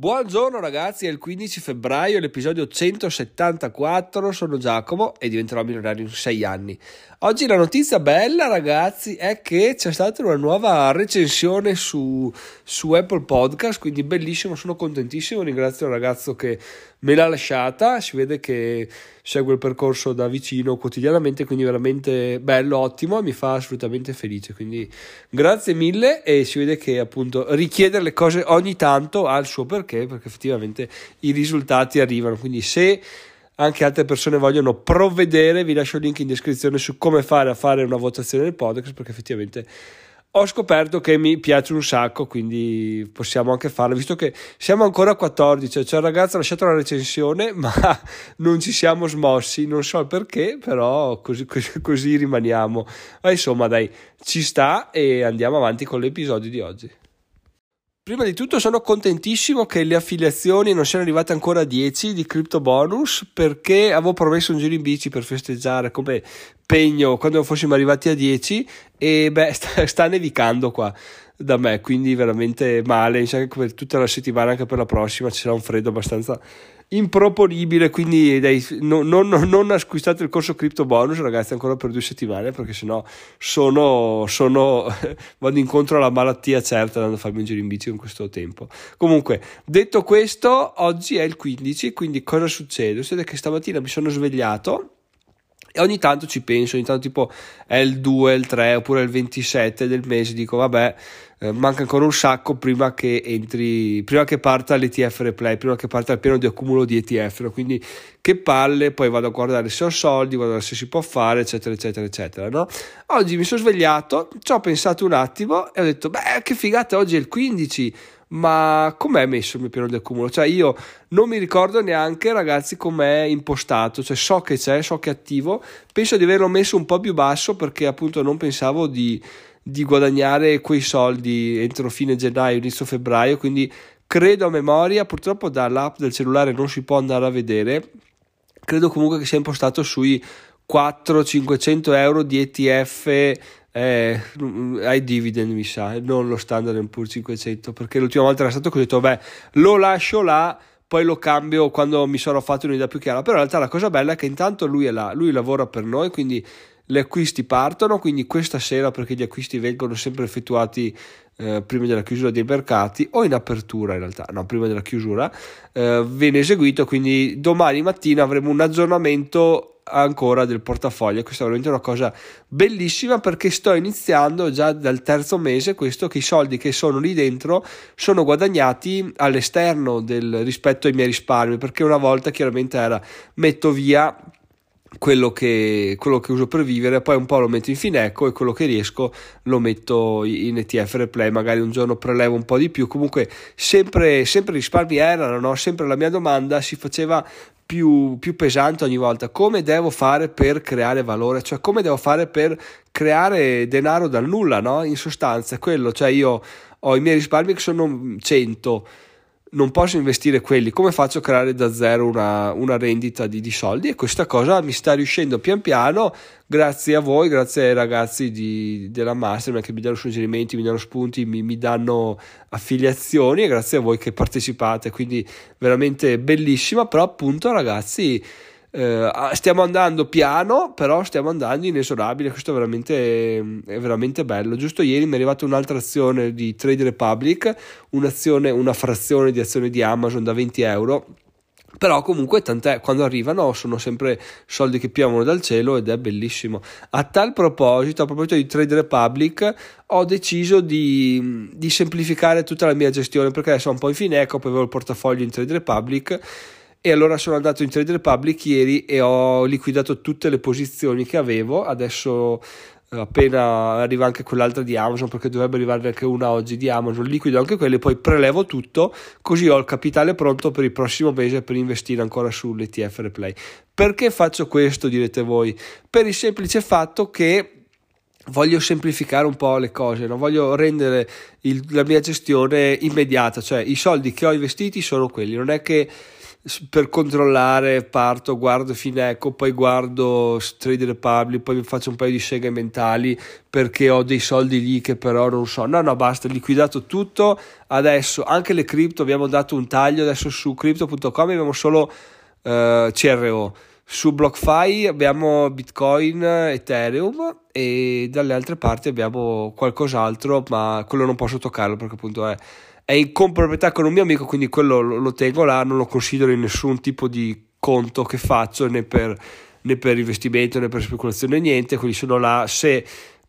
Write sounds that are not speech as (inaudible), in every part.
Buongiorno ragazzi, è il 15 febbraio, l'episodio 174, sono Giacomo e diventerò milionario in 6 anni. Oggi la notizia bella ragazzi è che c'è stata una nuova recensione su, su Apple Podcast, quindi bellissimo, sono contentissimo, ringrazio il ragazzo che me l'ha lasciata, si vede che segue il percorso da vicino quotidianamente, quindi veramente bello, ottimo, mi fa assolutamente felice, quindi grazie mille e si vede che appunto richiedere le cose ogni tanto ha il suo perché, perché effettivamente i risultati arrivano, quindi se anche altre persone vogliono provvedere, vi lascio il link in descrizione su come fare a fare una votazione del podcast, perché effettivamente ho scoperto che mi piace un sacco, quindi possiamo anche farlo, visto che siamo ancora a 14, cioè il ragazzo ha lasciato la recensione, (laughs) ma non ci siamo smossi, non so perché, però così, così, così rimaniamo. Ma insomma, dai, ci sta e andiamo avanti con l'episodio di oggi. Prima di tutto sono contentissimo che le affiliazioni non siano arrivate ancora a 10 di Crypto Bonus perché avevo promesso un giro in bici per festeggiare come pegno quando fossimo arrivati a 10 e beh (laughs) sta, sta nevicando qua da me quindi veramente male. Mi per tutta la settimana anche per la prossima ci sarà un freddo abbastanza improponibile quindi dai, no, no, no, non acquistate il corso Crypto Bonus ragazzi ancora per due settimane perché sennò sono, sono (laughs) vado incontro alla malattia certa andando a farmi un giro in bici con questo tempo comunque detto questo oggi è il 15 quindi cosa succede? succede che stamattina mi sono svegliato e ogni tanto ci penso, ogni tanto tipo è il 2, il 3 oppure il 27 del mese, dico vabbè, eh, manca ancora un sacco prima che entri, prima che parta l'ETF replay, prima che parta il piano di accumulo di ETF, quindi che palle, poi vado a guardare se ho soldi, vado a vedere se si può fare, eccetera, eccetera, eccetera, no? Oggi mi sono svegliato, ci ho pensato un attimo e ho detto, beh, che figata, oggi è il 15, ma com'è messo il mio piano di accumulo? Cioè io non mi ricordo neanche ragazzi com'è impostato, cioè so che c'è, so che è attivo, penso di averlo messo un po' più basso perché appunto non pensavo di, di guadagnare quei soldi entro fine gennaio, inizio febbraio, quindi credo a memoria, purtroppo dall'app del cellulare non si può andare a vedere, credo comunque che sia impostato sui 400-500 euro di ETF eh, ai dividend mi sa, non lo standard Poor's 500 perché l'ultima volta era stato così, ho detto beh lo lascio là poi lo cambio quando mi sarò fatto un'idea più chiara. Però in realtà la cosa bella è che intanto lui è là, lui lavora per noi quindi gli acquisti partono quindi questa sera perché gli acquisti vengono sempre effettuati eh, prima della chiusura dei mercati o in apertura in realtà, no prima della chiusura eh, viene eseguito quindi domani mattina avremo un aggiornamento ancora del portafoglio. Questa è veramente una cosa bellissima perché sto iniziando già dal terzo mese questo che i soldi che sono lì dentro sono guadagnati all'esterno del, rispetto ai miei risparmi perché una volta chiaramente era metto via quello che, quello che, uso per vivere, poi un po' lo metto in Fineco e quello che riesco lo metto in ETF replay, magari un giorno prelevo un po' di più, comunque sempre, sempre risparmi erano, no? sempre la mia domanda si faceva più, più pesante ogni volta. Come devo fare per creare valore? Cioè, come devo fare per creare denaro dal nulla, no? In sostanza, è quello. Cioè, io ho i miei risparmi che sono 100 non posso investire quelli, come faccio a creare da zero una, una rendita di, di, soldi? E questa cosa mi sta riuscendo pian piano, grazie a voi, grazie ai ragazzi di, della Mastermind che mi danno suggerimenti, mi danno spunti, mi, mi danno affiliazioni e grazie a voi che partecipate, quindi veramente bellissima, però appunto ragazzi eh, stiamo andando piano, però stiamo andando inesorabile. Questo è veramente, è veramente bello. Giusto ieri mi è arrivata un'altra azione di Trade Republic, un'azione, una frazione di azione di Amazon da 20 euro. Però comunque tant'è, quando arrivano sono sempre soldi che piovono dal cielo ed è bellissimo. A tal proposito, a proposito di Trade Republic, ho deciso di, di semplificare tutta la mia gestione perché adesso ho un po' in Fineco, poi avevo il portafoglio in Trade Republic e allora sono andato in Trade Republic ieri e ho liquidato tutte le posizioni che avevo. Adesso eh, appena arriva anche quell'altra di Amazon perché dovrebbe arrivare anche una oggi di Amazon liquido anche quelle poi prelevo tutto così ho il capitale pronto per il prossimo mese per investire ancora sull'ETF replay. Perché faccio questo direte voi? Per il semplice fatto che voglio semplificare un po' le cose non voglio rendere il, la mia gestione immediata cioè i soldi che ho investiti sono quelli. Non è che per controllare parto, guardo Fineco, poi guardo Trade Republic, poi mi faccio un paio di seghe mentali perché ho dei soldi lì che però non so. No, no, basta, liquidato tutto. Adesso anche le cripto abbiamo dato un taglio, adesso su crypto.com abbiamo solo uh, CRO. Su BlockFi abbiamo Bitcoin, Ethereum e dalle altre parti abbiamo qualcos'altro, ma quello non posso toccarlo perché appunto è è in comproprietà con un mio amico, quindi quello lo tengo là, non lo considero in nessun tipo di conto che faccio né per, né per investimento né per speculazione, niente, quindi sono là se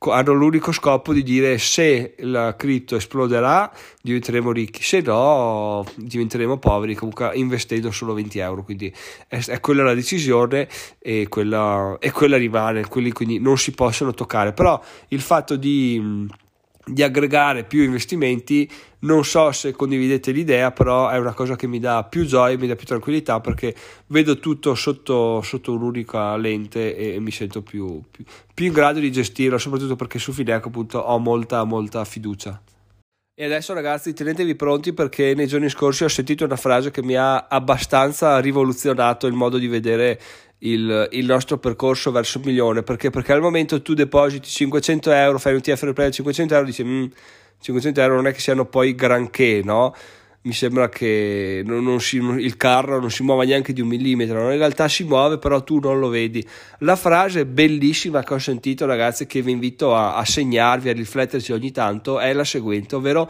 hanno l'unico scopo di dire se la cripto esploderà diventeremo ricchi, se no diventeremo poveri, comunque investendo solo 20 euro, quindi è, è quella la decisione e quella, e quella rimane, quelli quindi non si possono toccare, però il fatto di di aggregare più investimenti. Non so se condividete l'idea, però è una cosa che mi dà più gioia, mi dà più tranquillità perché vedo tutto sotto, sotto un'unica lente e, e mi sento più, più, più, in grado di gestirlo, soprattutto perché su Fineco appunto ho molta, molta fiducia. E adesso ragazzi tenetevi pronti perché nei giorni scorsi ho sentito una frase che mi ha abbastanza rivoluzionato il modo di vedere il, il, nostro percorso verso un milione. Perché, perché al momento tu depositi 500 euro fai un TF replay 500 euro dici mm, 500 euro non è che siano poi granché no? Mi sembra che non, non si, il carro non si muova neanche di un millimetro in realtà si muove però tu non lo vedi. La frase bellissima che ho sentito ragazzi che vi invito a, a segnarvi a rifletterci ogni tanto è la seguente ovvero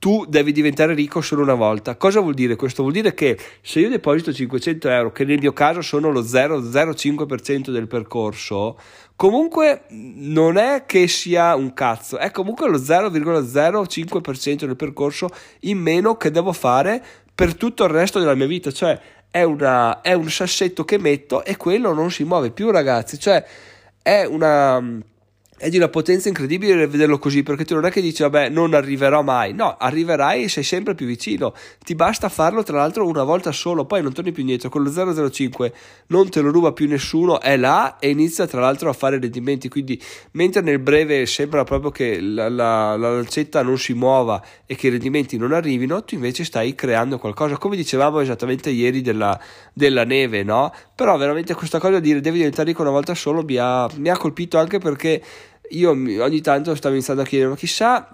tu devi diventare ricco solo una volta. Cosa vuol dire questo? Vuol dire che se io deposito 500 euro, che nel mio caso sono lo 0,05% del percorso, comunque non è che sia un cazzo, è comunque lo 0,05% del percorso in meno che devo fare per tutto il resto della mia vita. Cioè è, una, è un sassetto che metto e quello non si muove più, ragazzi. Cioè è una è di una potenza incredibile vederlo così perché tu non è che dici vabbè non arriverò mai. No arriverai e sei sempre più vicino. Ti basta farlo tra l'altro una volta solo poi non torni più indietro. Con lo 005 non te lo ruba più nessuno è là e inizia tra l'altro a fare rendimenti quindi mentre nel breve sembra proprio che la, la, la lancetta non si muova e che i rendimenti non arrivino tu invece stai creando qualcosa. Come dicevamo esattamente ieri della, della neve no? Però veramente questa cosa di dire devi diventare ricco una volta solo mi ha, mi ha colpito anche perché io ogni tanto stavo iniziando a chiedere, ma chissà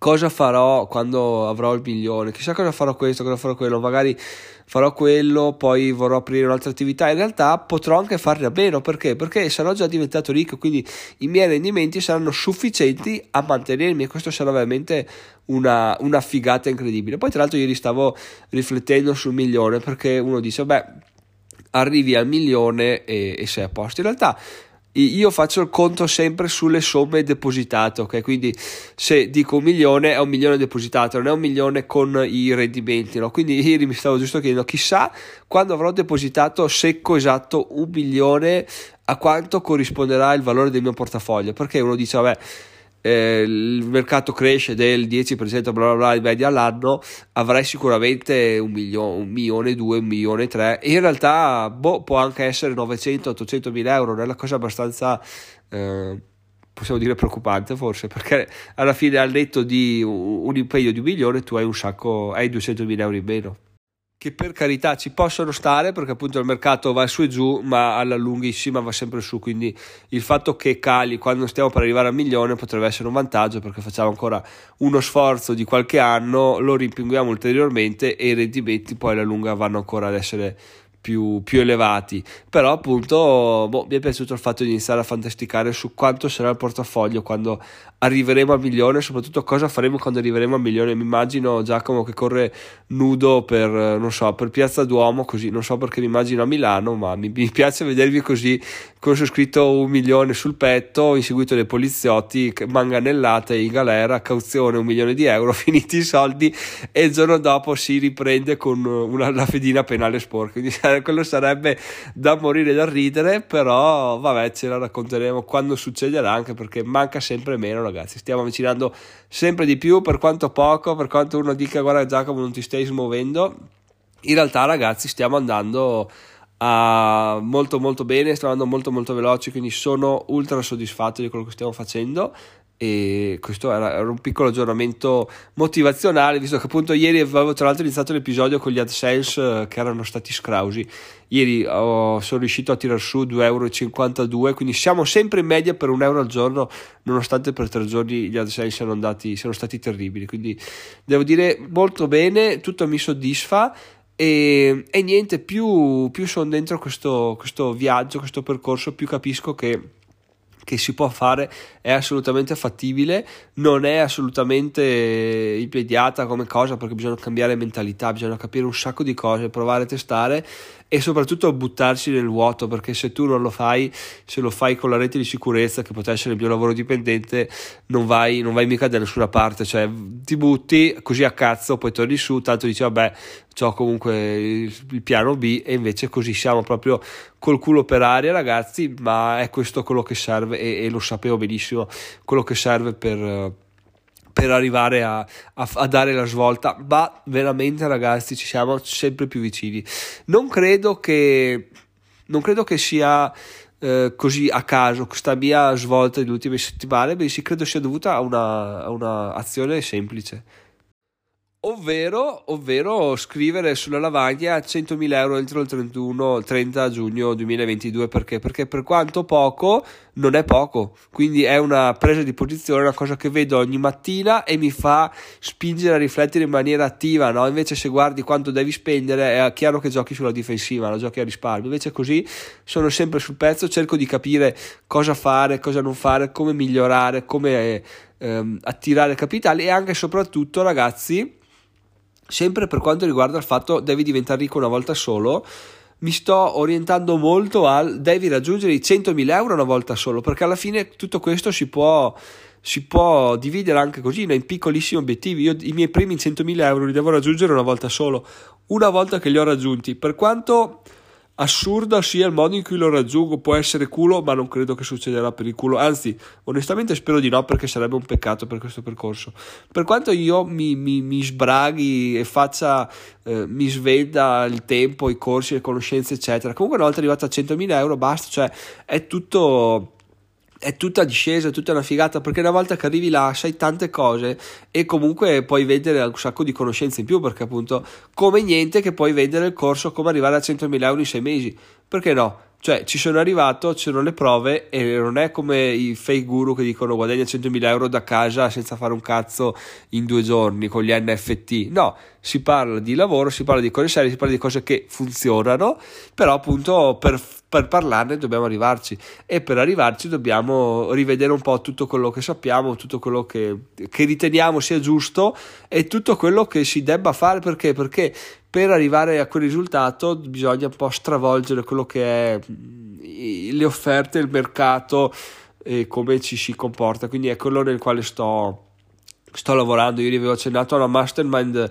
cosa farò quando avrò il milione, chissà cosa farò questo, cosa farò quello, magari farò quello, poi vorrò aprire un'altra attività, in realtà potrò anche farne a meno, perché? Perché sarò già diventato ricco, quindi i miei rendimenti saranno sufficienti a mantenermi e questo sarà veramente una, una figata incredibile. Poi tra l'altro ieri stavo riflettendo sul milione, perché uno dice, beh, arrivi al milione e, e sei a posto, in realtà io faccio il conto sempre sulle somme depositate, ok? Quindi se dico un milione è un milione depositato, non è un milione con i rendimenti, no? Quindi (laughs) ieri mi stavo giusto chiedendo, chissà quando avrò depositato secco esatto un milione a quanto corrisponderà il valore del mio portafoglio, perché uno dice, vabbè eh, il mercato cresce del 10% bla bla bla in media all'anno avrai sicuramente un milione, un milione, due, un milione, tre. E in realtà boh, può anche essere 900, 800 mila euro è una cosa abbastanza eh, possiamo dire preoccupante forse perché alla fine al netto di un impegno di un milione tu hai un sacco hai 200 mila euro in meno che per carità ci possono stare perché appunto il mercato va su e giù ma alla lunghissima va sempre su. Quindi il fatto che cali quando stiamo per arrivare a milione potrebbe essere un vantaggio perché facciamo ancora uno sforzo di qualche anno lo rimpinguiamo ulteriormente e i rendimenti poi alla lunga vanno ancora ad essere più, più, elevati. Però, appunto, boh, mi è piaciuto il fatto di iniziare a fantasticare su quanto sarà il portafoglio quando arriveremo al milione, soprattutto cosa faremo quando arriveremo al milione. Mi immagino Giacomo che corre nudo per, non so, per Piazza Duomo, così, non so perché mi immagino a Milano, ma mi, mi piace vedervi così, con su scritto un milione sul petto, inseguito dai poliziotti, manganellate in galera, cauzione un milione di euro, (laughs) finiti i soldi e il giorno dopo si riprende con una, la fedina penale sporca. Quindi quello sarebbe da morire da ridere, però vabbè, ce la racconteremo quando succederà, anche perché manca sempre meno, ragazzi. Stiamo avvicinando sempre di più, per quanto poco, per quanto uno dica guarda Giacomo non ti stai smuovendo. In realtà, ragazzi, stiamo andando molto molto bene, stiamo andando molto molto veloci, quindi sono ultra soddisfatto di quello che stiamo facendo e questo era, era, un piccolo aggiornamento motivazionale visto che appunto ieri avevo tra l'altro iniziato l'episodio con gli AdSense eh, che erano stati scrausi. Ieri oh, sono riuscito a tirar su 2,52 euro quindi siamo sempre in media per un euro al giorno nonostante per tre giorni gli AdSense siano, andati, siano stati terribili. Quindi devo dire molto bene tutto mi soddisfa e, e niente più, più sono dentro questo, questo viaggio questo percorso più capisco che che si può fare è assolutamente fattibile, non è assolutamente immediata come cosa perché bisogna cambiare mentalità, bisogna capire un sacco di cose, provare a testare e soprattutto buttarsi nel vuoto perché se tu non lo fai, se lo fai con la rete di sicurezza che potrebbe essere il mio lavoro dipendente, non vai, non vai mica da nessuna parte, cioè ti butti così a cazzo, poi torni su, tanto dici vabbè, ho comunque il, piano B e invece così siamo proprio col culo per aria ragazzi, ma è questo quello che serve e, e lo sapevo benissimo, quello che serve per per arrivare a, a, a, dare la svolta, ma veramente ragazzi ci siamo sempre più vicini. Non credo che, non credo che sia eh, così a caso questa mia svolta delle ultime settimane, bensì credo sia dovuta a una, a una azione semplice Ovvero, ovvero, scrivere sulla lavagna 100.000 euro entro il 31, 30 giugno 2022 perché? Perché per quanto poco non è poco, quindi è una presa di posizione, una cosa che vedo ogni mattina e mi fa spingere a riflettere in maniera attiva, no? Invece se guardi quanto devi spendere è chiaro che giochi sulla difensiva, lo giochi a risparmio, invece così sono sempre sul pezzo, cerco di capire cosa fare, cosa non fare, come migliorare, come ehm, attirare capitali e anche e soprattutto ragazzi sempre per quanto riguarda il fatto devi diventare ricco una volta solo, mi sto orientando molto al devi raggiungere i 100.000 euro una volta solo, perché alla fine tutto questo si può, si può dividere anche così in piccolissimi obiettivi. Io i miei primi 100.000 euro li devo raggiungere una volta solo, una volta che li ho raggiunti, per quanto assurda sia il modo in cui lo raggiungo, può essere culo, ma non credo che succederà per il culo, anzi, onestamente spero di no perché sarebbe un peccato per questo percorso. Per quanto io mi, mi, mi sbraghi e faccia, eh, mi sveda il tempo, i corsi, le conoscenze, eccetera, comunque una volta arrivato a 100.000 euro basta, cioè è tutto è tutta discesa, è tutta una figata perché una volta che arrivi là sai tante cose e comunque puoi vendere un sacco di conoscenze in più perché appunto come niente che puoi vendere il corso come arrivare a 100.000 euro in sei mesi perché no? Cioè, ci sono arrivato, ci sono le prove e non è come i fake guru che dicono guadagna 100.000 euro da casa senza fare un cazzo in due giorni con gli NFT. No, si parla di lavoro, si parla di cose serie, si parla di cose che funzionano, però appunto per, per parlarne dobbiamo arrivarci e per arrivarci dobbiamo rivedere un po' tutto quello che sappiamo, tutto quello che, che riteniamo sia giusto e tutto quello che si debba fare perché? Perché per arrivare a quel risultato bisogna un po' stravolgere quello che è mm, le offerte, il mercato e come ci si comporta. Quindi è quello nel quale sto, sto lavorando. Ieri avevo accennato a una mastermind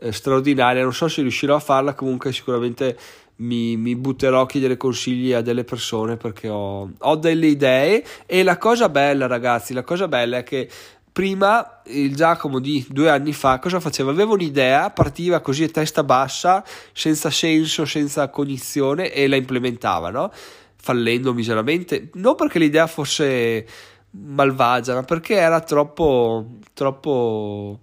eh, straordinaria, non so se riuscirò a farla, comunque sicuramente mi, mi, butterò a chiedere consigli a delle persone perché ho, ho delle idee e la cosa bella ragazzi, la cosa bella è che prima il Giacomo di due anni fa cosa faceva? Aveva un'idea, partiva così a testa bassa, senza senso, senza cognizione e la implementava, no? Fallendo miseramente, non perché l'idea fosse malvagia, ma perché era troppo, troppo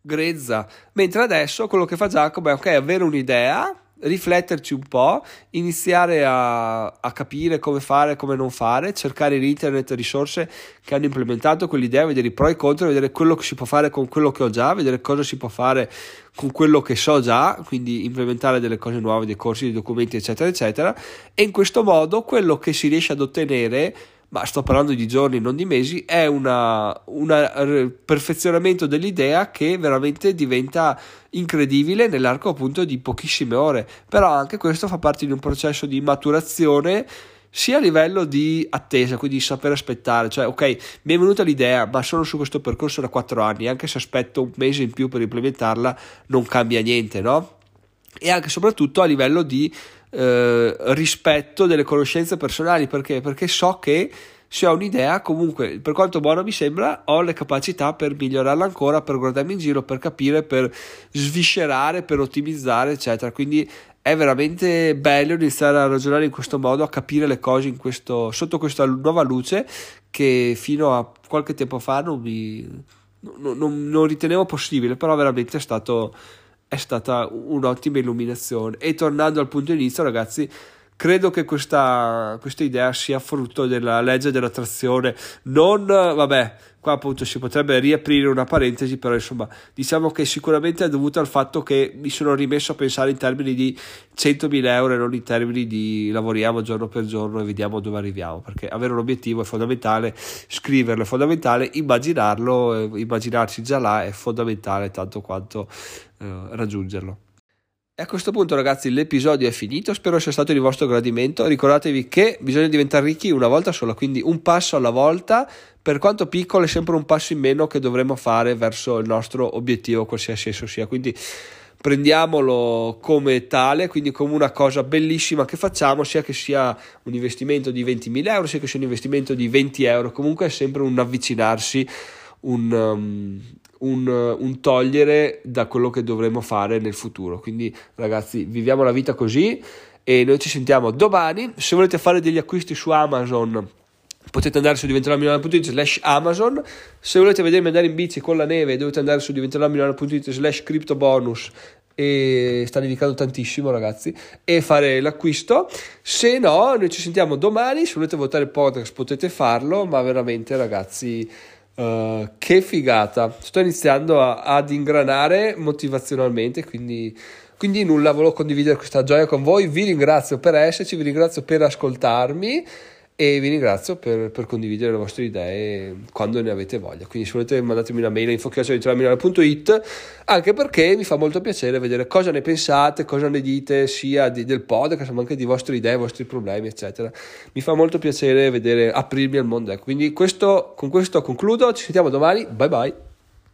grezza. Mentre adesso quello che fa Giacomo è ok, avere un'idea rifletterci un po', iniziare a, a, capire come fare, come non fare, cercare in internet risorse che hanno implementato quell'idea, vedere i pro e i contro, vedere quello che si può fare con quello che ho già, vedere cosa si può fare con quello che so già, quindi implementare delle cose nuove, dei corsi, dei documenti, eccetera, eccetera. E in questo modo quello che si riesce ad ottenere ma sto parlando di giorni, non di mesi, è un perfezionamento dell'idea che veramente diventa incredibile nell'arco appunto di pochissime ore. Però anche questo fa parte di un processo di maturazione sia a livello di attesa, quindi saper aspettare, cioè ok, mi è venuta l'idea, ma sono su questo percorso da 4 anni, anche se aspetto un mese in più per implementarla, non cambia niente, no? E anche soprattutto a livello di eh, rispetto delle conoscenze personali perché? perché so che se ho un'idea comunque per quanto buona mi sembra ho le capacità per migliorarla ancora per guardarmi in giro per capire per sviscerare per ottimizzare eccetera quindi è veramente bello iniziare a ragionare in questo modo a capire le cose questo, sotto questa nuova luce che fino a qualche tempo fa non, mi, non, non, non ritenevo possibile, però veramente è, stato, è stata un'ottima illuminazione. E tornando al punto inizio, ragazzi, credo che questa, questa idea sia frutto della legge dell'attrazione, non, vabbè, qua appunto si potrebbe riaprire una parentesi, però insomma diciamo che sicuramente è dovuto al fatto che mi sono rimesso a pensare in termini di 100.000 euro e non in termini di lavoriamo giorno per giorno e vediamo dove arriviamo, perché avere un obiettivo è fondamentale, scriverlo è fondamentale, immaginarlo, immaginarci già là è fondamentale tanto quanto eh, raggiungerlo. E a questo punto ragazzi l'episodio è finito, spero sia stato di vostro gradimento, ricordatevi che bisogna diventare ricchi una volta sola, quindi un passo alla volta, per quanto piccolo è sempre un passo in meno che dovremo fare verso il nostro obiettivo, qualsiasi esso sia, quindi prendiamolo come tale, quindi come una cosa bellissima che facciamo, sia che sia un investimento di 20.000 euro, sia che sia un investimento di 20 euro, comunque è sempre un avvicinarsi, un, um, un, un, togliere da quello che dovremo fare nel futuro. Quindi ragazzi, viviamo la vita così e noi ci sentiamo domani. Se volete fare degli acquisti su Amazon potete andare su diventeròmilano.it slash Amazon. Se volete vedermi andare in bici con la neve dovete andare su diventeròmilano.it slash CryptoBonus e sta nevicando tantissimo ragazzi e fare l'acquisto se no noi ci sentiamo domani se volete votare il podcast potete farlo ma veramente ragazzi Uh, che figata! Sto iniziando a, ad ingranare motivazionalmente, quindi, quindi nulla, volevo condividere questa gioia con voi. Vi ringrazio per esserci, vi ringrazio per ascoltarmi e vi ringrazio per, per, condividere le vostre idee quando ne avete voglia. Quindi se volete mandatemi una mail a info.it anche perché mi fa molto piacere vedere cosa ne pensate, cosa ne dite sia di, del podcast ma anche di vostre idee, vostri problemi eccetera. Mi fa molto piacere vedere aprirmi al mondo. Ecco, quindi questo, con questo concludo, ci sentiamo domani, bye bye.